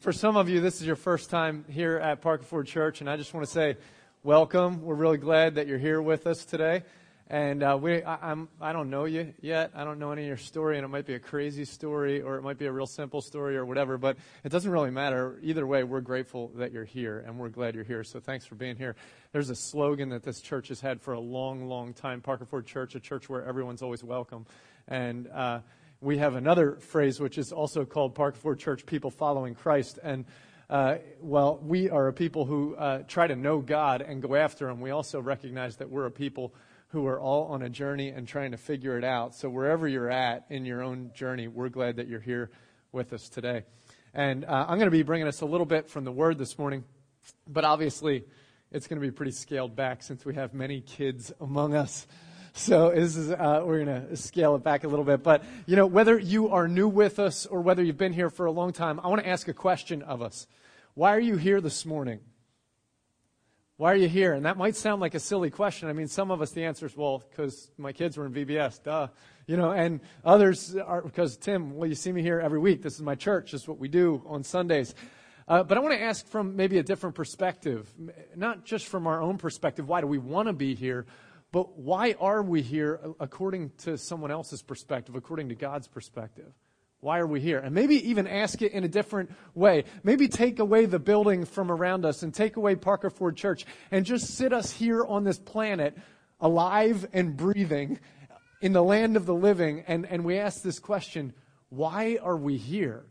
For some of you, this is your first time here at Parker Ford Church, and I just want to say welcome. We're really glad that you're here with us today. And uh, we, I, I'm, I don't know you yet. I don't know any of your story, and it might be a crazy story, or it might be a real simple story, or whatever. But it doesn't really matter. Either way, we're grateful that you're here, and we're glad you're here. So thanks for being here. There's a slogan that this church has had for a long, long time: Parker Ford Church, a church where everyone's always welcome. And uh, we have another phrase which is also called Park Ford Church People Following Christ. And uh, well, we are a people who uh, try to know God and go after Him. We also recognize that we're a people who are all on a journey and trying to figure it out. So, wherever you're at in your own journey, we're glad that you're here with us today. And uh, I'm going to be bringing us a little bit from the Word this morning, but obviously, it's going to be pretty scaled back since we have many kids among us. So this is, uh, we're going to scale it back a little bit. But, you know, whether you are new with us or whether you've been here for a long time, I want to ask a question of us. Why are you here this morning? Why are you here? And that might sound like a silly question. I mean, some of us, the answer is, well, because my kids were in VBS, duh. You know, and others are, because Tim, well, you see me here every week. This is my church. This is what we do on Sundays. Uh, but I want to ask from maybe a different perspective, not just from our own perspective, why do we want to be here, but why are we here uh, according to someone else's perspective, according to God's perspective? Why are we here? And maybe even ask it in a different way. Maybe take away the building from around us and take away Parker Ford Church and just sit us here on this planet alive and breathing in the land of the living. And, and we ask this question why are we here?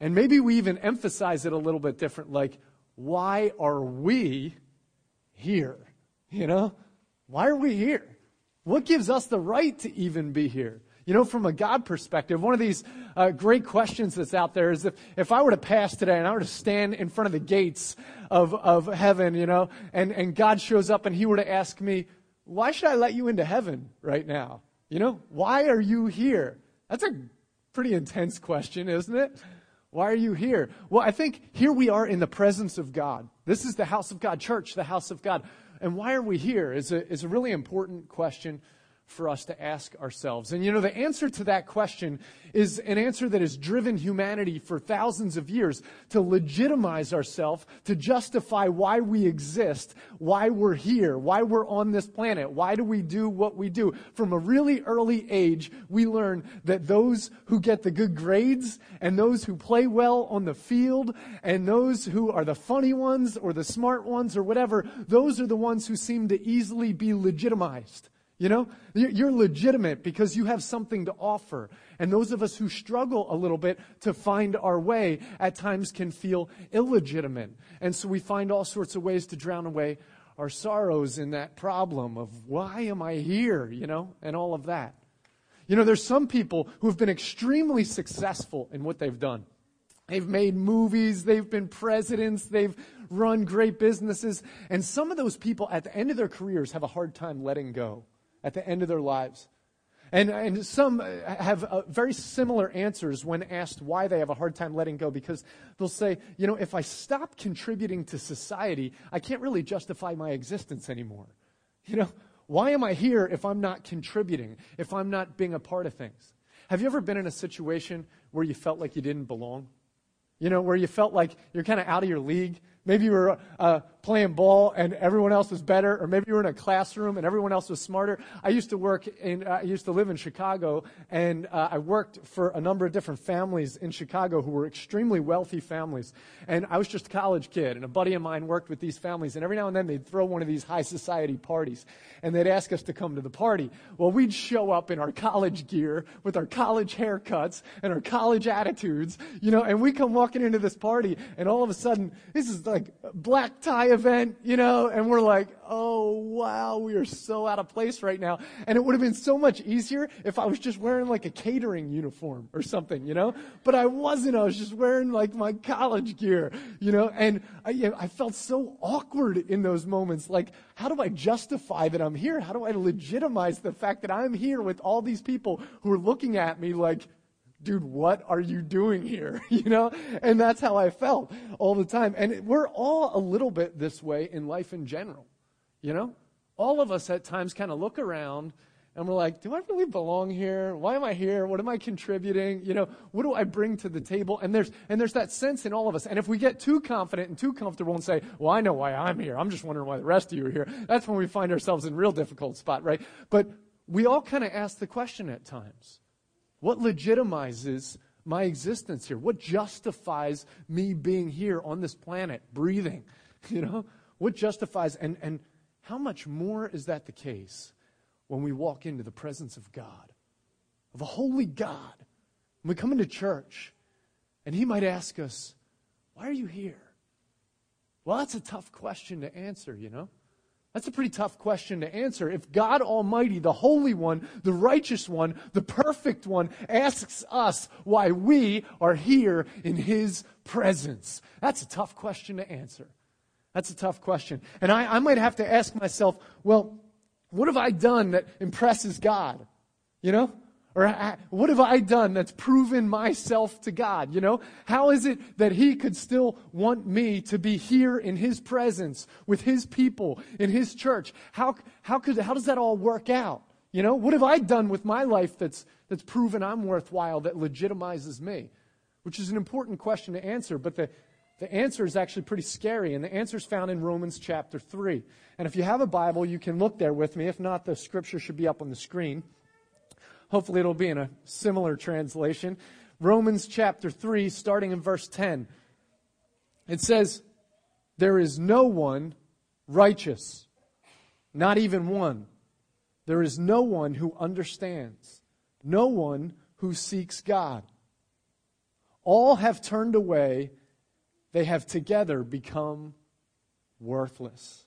And maybe we even emphasize it a little bit different like, why are we here? You know? Why are we here? What gives us the right to even be here? You know, from a God perspective, one of these uh, great questions that's out there is if, if I were to pass today and I were to stand in front of the gates of, of heaven, you know, and, and God shows up and he were to ask me, why should I let you into heaven right now? You know, why are you here? That's a pretty intense question, isn't it? Why are you here? Well, I think here we are in the presence of God. This is the house of God, church, the house of God. And why are we here is a, is a really important question for us to ask ourselves. And you know, the answer to that question is an answer that has driven humanity for thousands of years to legitimize ourselves, to justify why we exist, why we're here, why we're on this planet, why do we do what we do. From a really early age, we learn that those who get the good grades and those who play well on the field and those who are the funny ones or the smart ones or whatever, those are the ones who seem to easily be legitimized. You know, you're legitimate because you have something to offer. And those of us who struggle a little bit to find our way at times can feel illegitimate. And so we find all sorts of ways to drown away our sorrows in that problem of why am I here, you know, and all of that. You know, there's some people who have been extremely successful in what they've done. They've made movies, they've been presidents, they've run great businesses, and some of those people at the end of their careers have a hard time letting go at the end of their lives. And, and some have uh, very similar answers when asked why they have a hard time letting go because they'll say, you know, if I stop contributing to society, I can't really justify my existence anymore. You know, why am I here if I'm not contributing, if I'm not being a part of things? Have you ever been in a situation where you felt like you didn't belong? You know, where you felt like you're kind of out of your league? Maybe you were uh, playing ball and everyone else was better, or maybe you were in a classroom and everyone else was smarter. I used to work in, uh, I used to live in Chicago, and uh, I worked for a number of different families in Chicago who were extremely wealthy families. And I was just a college kid, and a buddy of mine worked with these families, and every now and then they'd throw one of these high society parties, and they'd ask us to come to the party. Well, we'd show up in our college gear with our college haircuts and our college attitudes, you know, and we come walking into this party, and all of a sudden, this is like black tie event, you know, and we're like, oh wow, we are so out of place right now. And it would have been so much easier if I was just wearing like a catering uniform or something, you know, but I wasn't. I was just wearing like my college gear, you know, and I, I felt so awkward in those moments. Like, how do I justify that I'm here? How do I legitimize the fact that I'm here with all these people who are looking at me like, dude, what are you doing here? you know? And that's how I felt all the time. And we're all a little bit this way in life in general. You know? All of us at times kind of look around and we're like, do I really belong here? Why am I here? What am I contributing? You know, what do I bring to the table? And there's, and there's that sense in all of us. And if we get too confident and too comfortable and say, well, I know why I'm here. I'm just wondering why the rest of you are here. That's when we find ourselves in real difficult spot, right? But we all kind of ask the question at times. What legitimizes my existence here? What justifies me being here on this planet, breathing? You know, what justifies, and, and how much more is that the case when we walk into the presence of God, of a holy God. When we come into church, and He might ask us, Why are you here? Well, that's a tough question to answer, you know? That's a pretty tough question to answer. If God Almighty, the Holy One, the Righteous One, the Perfect One, asks us why we are here in His presence, that's a tough question to answer. That's a tough question. And I, I might have to ask myself, well, what have I done that impresses God? You know? Or uh, what have I done that's proven myself to God? You know? How is it that He could still want me to be here in His presence with His people in His church? How, how, could, how does that all work out? You know? What have I done with my life that's, that's proven I'm worthwhile, that legitimizes me? Which is an important question to answer, but the, the answer is actually pretty scary, and the answer is found in Romans chapter 3. And if you have a Bible, you can look there with me. If not, the scripture should be up on the screen. Hopefully, it'll be in a similar translation. Romans chapter 3, starting in verse 10. It says, There is no one righteous, not even one. There is no one who understands, no one who seeks God. All have turned away they have together become worthless.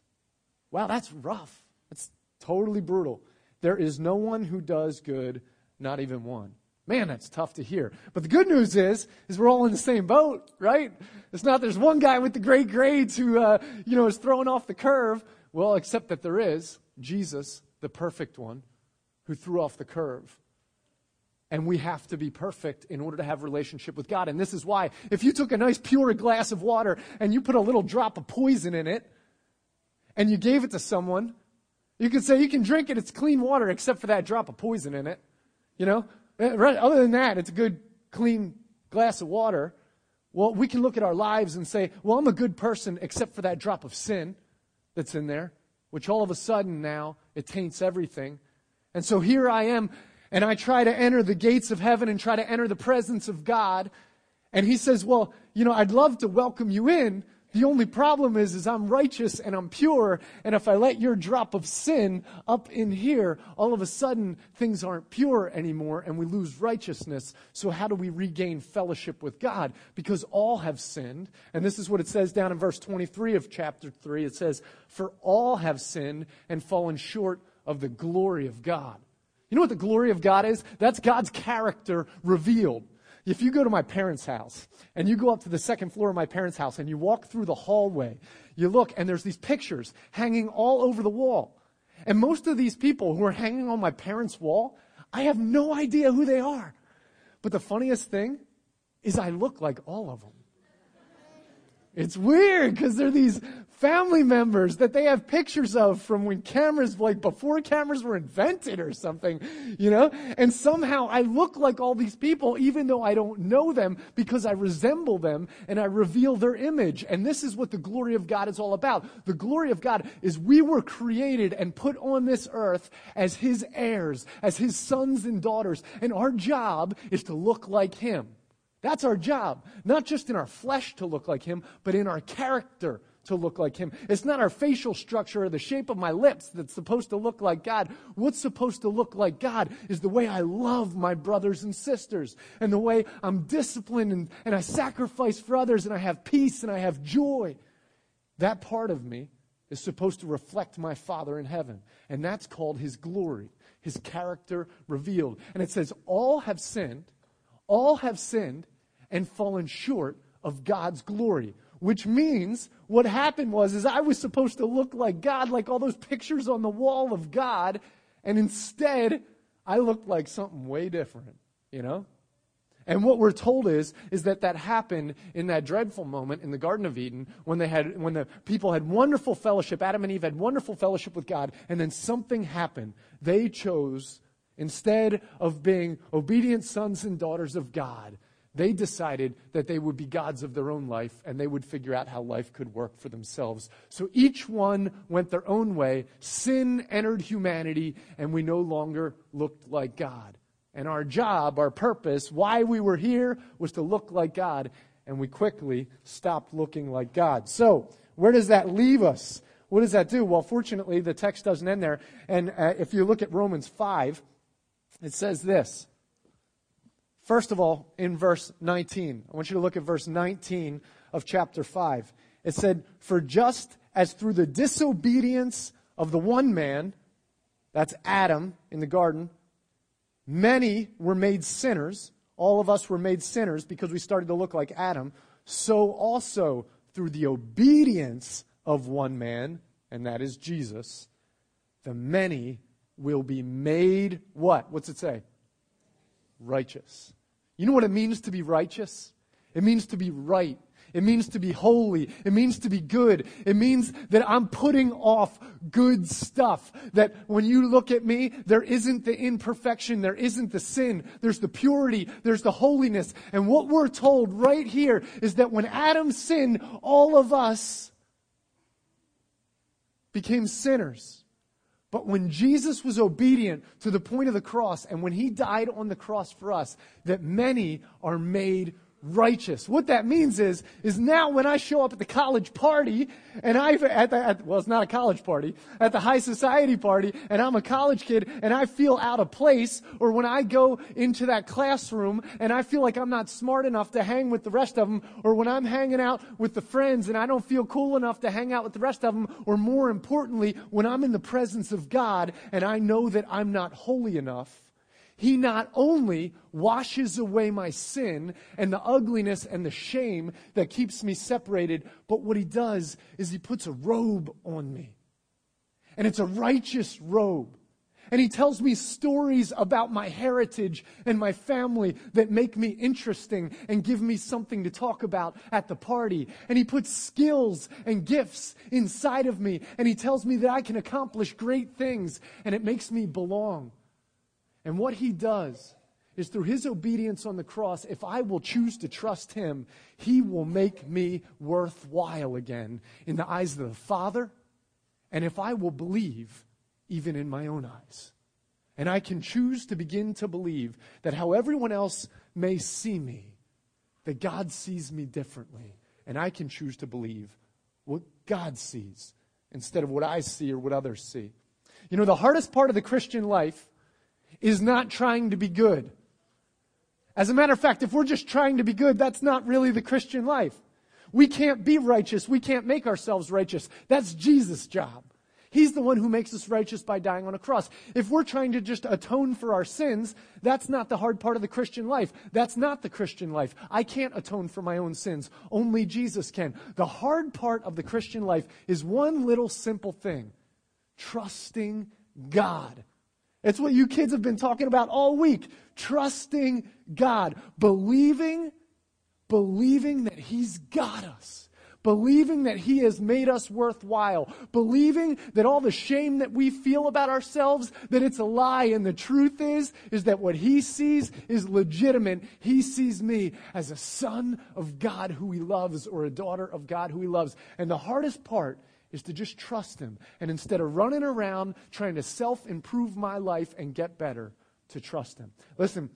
Wow, that's rough. That's totally brutal. There is no one who does good, not even one. Man, that's tough to hear. But the good news is, is we're all in the same boat, right? It's not there's one guy with the great grades who, uh, you know, is thrown off the curve. Well, except that there is Jesus, the perfect one, who threw off the curve and we have to be perfect in order to have relationship with God. And this is why if you took a nice pure glass of water and you put a little drop of poison in it and you gave it to someone, you could say you can drink it, it's clean water except for that drop of poison in it. You know? Eh, other than that, it's a good clean glass of water. Well, we can look at our lives and say, well, I'm a good person except for that drop of sin that's in there, which all of a sudden now it taints everything. And so here I am and I try to enter the gates of heaven and try to enter the presence of God. And he says, well, you know, I'd love to welcome you in. The only problem is, is I'm righteous and I'm pure. And if I let your drop of sin up in here, all of a sudden things aren't pure anymore and we lose righteousness. So how do we regain fellowship with God? Because all have sinned. And this is what it says down in verse 23 of chapter 3. It says, for all have sinned and fallen short of the glory of God. You know what the glory of God is? That's God's character revealed. If you go to my parents' house and you go up to the second floor of my parents' house and you walk through the hallway, you look and there's these pictures hanging all over the wall. And most of these people who are hanging on my parents' wall, I have no idea who they are. But the funniest thing is I look like all of them. It's weird because they're these family members that they have pictures of from when cameras, like before cameras were invented or something, you know? And somehow I look like all these people even though I don't know them because I resemble them and I reveal their image. And this is what the glory of God is all about. The glory of God is we were created and put on this earth as His heirs, as His sons and daughters. And our job is to look like Him. That's our job. Not just in our flesh to look like Him, but in our character to look like Him. It's not our facial structure or the shape of my lips that's supposed to look like God. What's supposed to look like God is the way I love my brothers and sisters and the way I'm disciplined and, and I sacrifice for others and I have peace and I have joy. That part of me is supposed to reflect my Father in heaven. And that's called His glory, His character revealed. And it says, All have sinned, all have sinned and fallen short of God's glory. Which means what happened was is I was supposed to look like God, like all those pictures on the wall of God, and instead I looked like something way different, you know? And what we're told is, is that that happened in that dreadful moment in the Garden of Eden when they had, when the people had wonderful fellowship, Adam and Eve had wonderful fellowship with God, and then something happened. They chose, instead of being obedient sons and daughters of God, they decided that they would be gods of their own life and they would figure out how life could work for themselves. So each one went their own way. Sin entered humanity and we no longer looked like God. And our job, our purpose, why we were here was to look like God. And we quickly stopped looking like God. So, where does that leave us? What does that do? Well, fortunately, the text doesn't end there. And uh, if you look at Romans 5, it says this. First of all, in verse 19, I want you to look at verse 19 of chapter 5. It said, For just as through the disobedience of the one man, that's Adam in the garden, Many were made sinners. All of us were made sinners because we started to look like Adam. So also through the obedience of one man, and that is Jesus, the many will be made what? What's it say? Righteous. You know what it means to be righteous? It means to be right. It means to be holy. It means to be good. It means that I'm putting off good stuff. That when you look at me, there isn't the imperfection. There isn't the sin. There's the purity. There's the holiness. And what we're told right here is that when Adam sinned, all of us became sinners. But when Jesus was obedient to the point of the cross and when he died on the cross for us, that many are made righteous. What that means is, is now when I show up at the college party and I, at the, at, well, it's not a college party, at the high society party and I'm a college kid and I feel out of place or when I go into that classroom and I feel like I'm not smart enough to hang with the rest of them or when I'm hanging out with the friends and I don't feel cool enough to hang out with the rest of them or more importantly, when I'm in the presence of God and I know that I'm not holy enough, he not only washes away my sin and the ugliness and the shame that keeps me separated, but what he does is he puts a robe on me. And it's a righteous robe. And he tells me stories about my heritage and my family that make me interesting and give me something to talk about at the party. And he puts skills and gifts inside of me. And he tells me that I can accomplish great things. And it makes me belong. And what he does is through his obedience on the cross, if I will choose to trust him, he will make me worthwhile again in the eyes of the Father, and if I will believe, even in my own eyes. And I can choose to begin to believe that how everyone else may see me, that God sees me differently. And I can choose to believe what God sees instead of what I see or what others see. You know, the hardest part of the Christian life is not trying to be good. As a matter of fact, if we're just trying to be good, that's not really the Christian life. We can't be righteous. We can't make ourselves righteous. That's Jesus' job. He's the one who makes us righteous by dying on a cross. If we're trying to just atone for our sins, that's not the hard part of the Christian life. That's not the Christian life. I can't atone for my own sins. Only Jesus can. The hard part of the Christian life is one little simple thing trusting God it's what you kids have been talking about all week. Trusting God. Believing, believing that He's got us. Believing that He has made us worthwhile. Believing that all the shame that we feel about ourselves, that it's a lie. And the truth is, is that what He sees is legitimate. He sees me as a son of God who He loves or a daughter of God who He loves. And the hardest part is to just trust Him. And instead of running around trying to self improve my life and get better, to trust Him. Listen,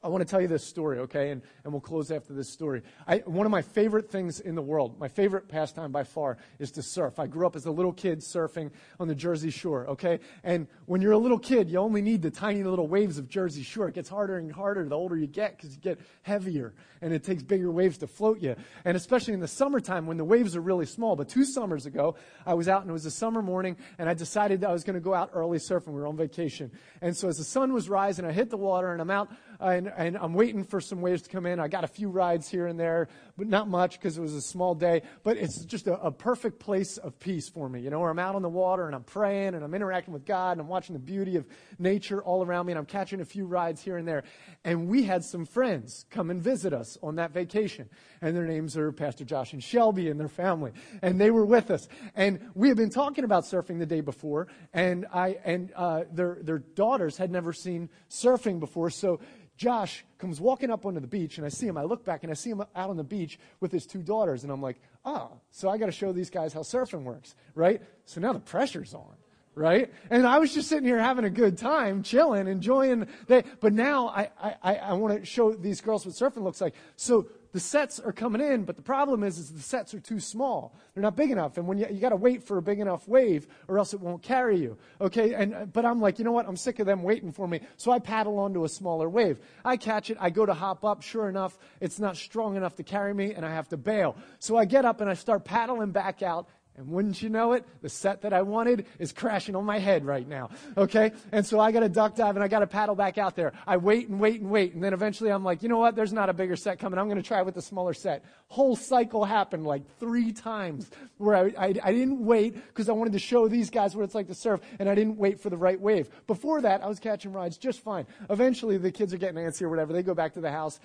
I want to tell you this story, okay? And, and we'll close after this story. I, one of my favorite things in the world, my favorite pastime by far, is to surf. I grew up as a little kid surfing on the Jersey Shore, okay? And when you're a little kid, you only need the tiny little waves of Jersey Shore. It gets harder and harder the older you get because you get heavier and it takes bigger waves to float you. And especially in the summertime when the waves are really small. But two summers ago, I was out and it was a summer morning and I decided that I was going to go out early surfing. We were on vacation. And so as the sun was rising, I hit the water and I'm out and, and I'm waiting for some waves to come in. I got a few rides here and there, but not much because it was a small day. But it's just a, a, perfect place of peace for me, you know, where I'm out on the water and I'm praying and I'm interacting with God and I'm watching the beauty of nature all around me and I'm catching a few rides here and there. And we had some friends come and visit us on that vacation. And their names are Pastor Josh and Shelby and their family. And they were with us. And we had been talking about surfing the day before. And I, and, uh, their, their daughters had never seen surfing before. So Josh comes walking up onto the beach, and I see him. I look back, and I see him out on the beach with his two daughters, and I'm like, ah, so I got to show these guys how surfing works, right? So now the pressure's on, right? And I was just sitting here having a good time, chilling, enjoying. But now I, I, I want to show these girls what surfing looks like. So the sets are coming in, but the problem is, is the sets are too small. They're not big enough. And when you, you got to wait for a big enough wave or else it won't carry you. Okay. And, uh, but I'm like, you know what? I'm sick of them waiting for me. So I paddle onto a smaller wave. I catch it. I go to hop up. Sure enough, it's not strong enough to carry me and I have to bail. So I get up and I start paddling back out and wouldn't you know it, the set that I wanted is crashing on my head right now. Okay? And so I got to duck dive and I got to paddle back out there. I wait and wait and wait. And then eventually I'm like, you know what? There's not a bigger set coming. I'm going to try with the smaller set. Whole cycle happened like three times where I, I, I didn't wait because I wanted to show these guys what it's like to surf and I didn't wait for the right wave. Before that, I was catching rides just fine. Eventually the kids are getting antsy or whatever. They go back to the house.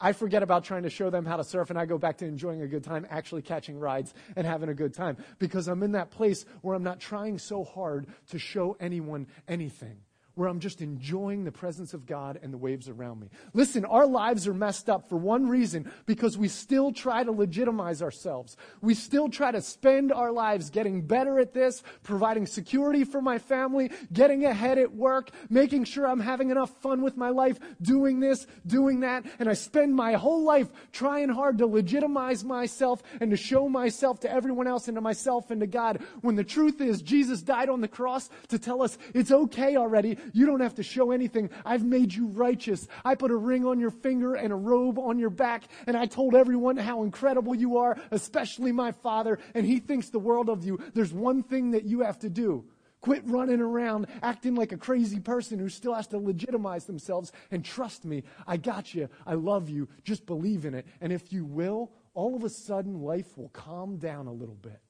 I forget about trying to show them how to surf and I go back to enjoying a good time, actually catching rides and having a good time because I'm in that place where I'm not trying so hard to show anyone anything where I'm just enjoying the presence of God and the waves around me. Listen, our lives are messed up for one reason because we still try to legitimize ourselves. We still try to spend our lives getting better at this, providing security for my family, getting ahead at work, making sure I'm having enough fun with my life, doing this, doing that, and I spend my whole life trying hard to legitimize myself and to show myself to everyone else and to myself and to God when the truth is Jesus died on the cross to tell us it's okay already. You don't have to show anything. I've made you righteous. I put a ring on your finger and a robe on your back, and I told everyone how incredible you are, especially my father, and he thinks the world of you. There's one thing that you have to do. Quit running around acting like a crazy person who still has to legitimize themselves and trust me. I got you. I love you. Just believe in it. And if you will, all of a sudden life will calm down a little bit.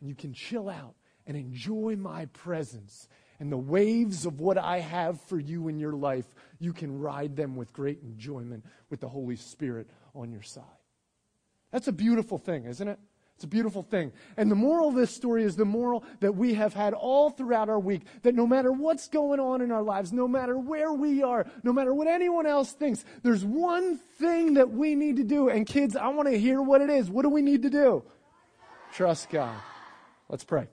And you can chill out and enjoy my presence and the waves of what I have for you in your life, you can ride them with great enjoyment with the Holy Spirit on your side. That's a beautiful thing, isn't it? It's a beautiful thing. And the moral of this story is the moral that we have had all throughout our week that no matter what's going on in our lives, no matter where we are, no matter what anyone else thinks, there's one thing that we need to do. And kids, I want to hear what it is. What do we need to do? Trust God. Let's pray.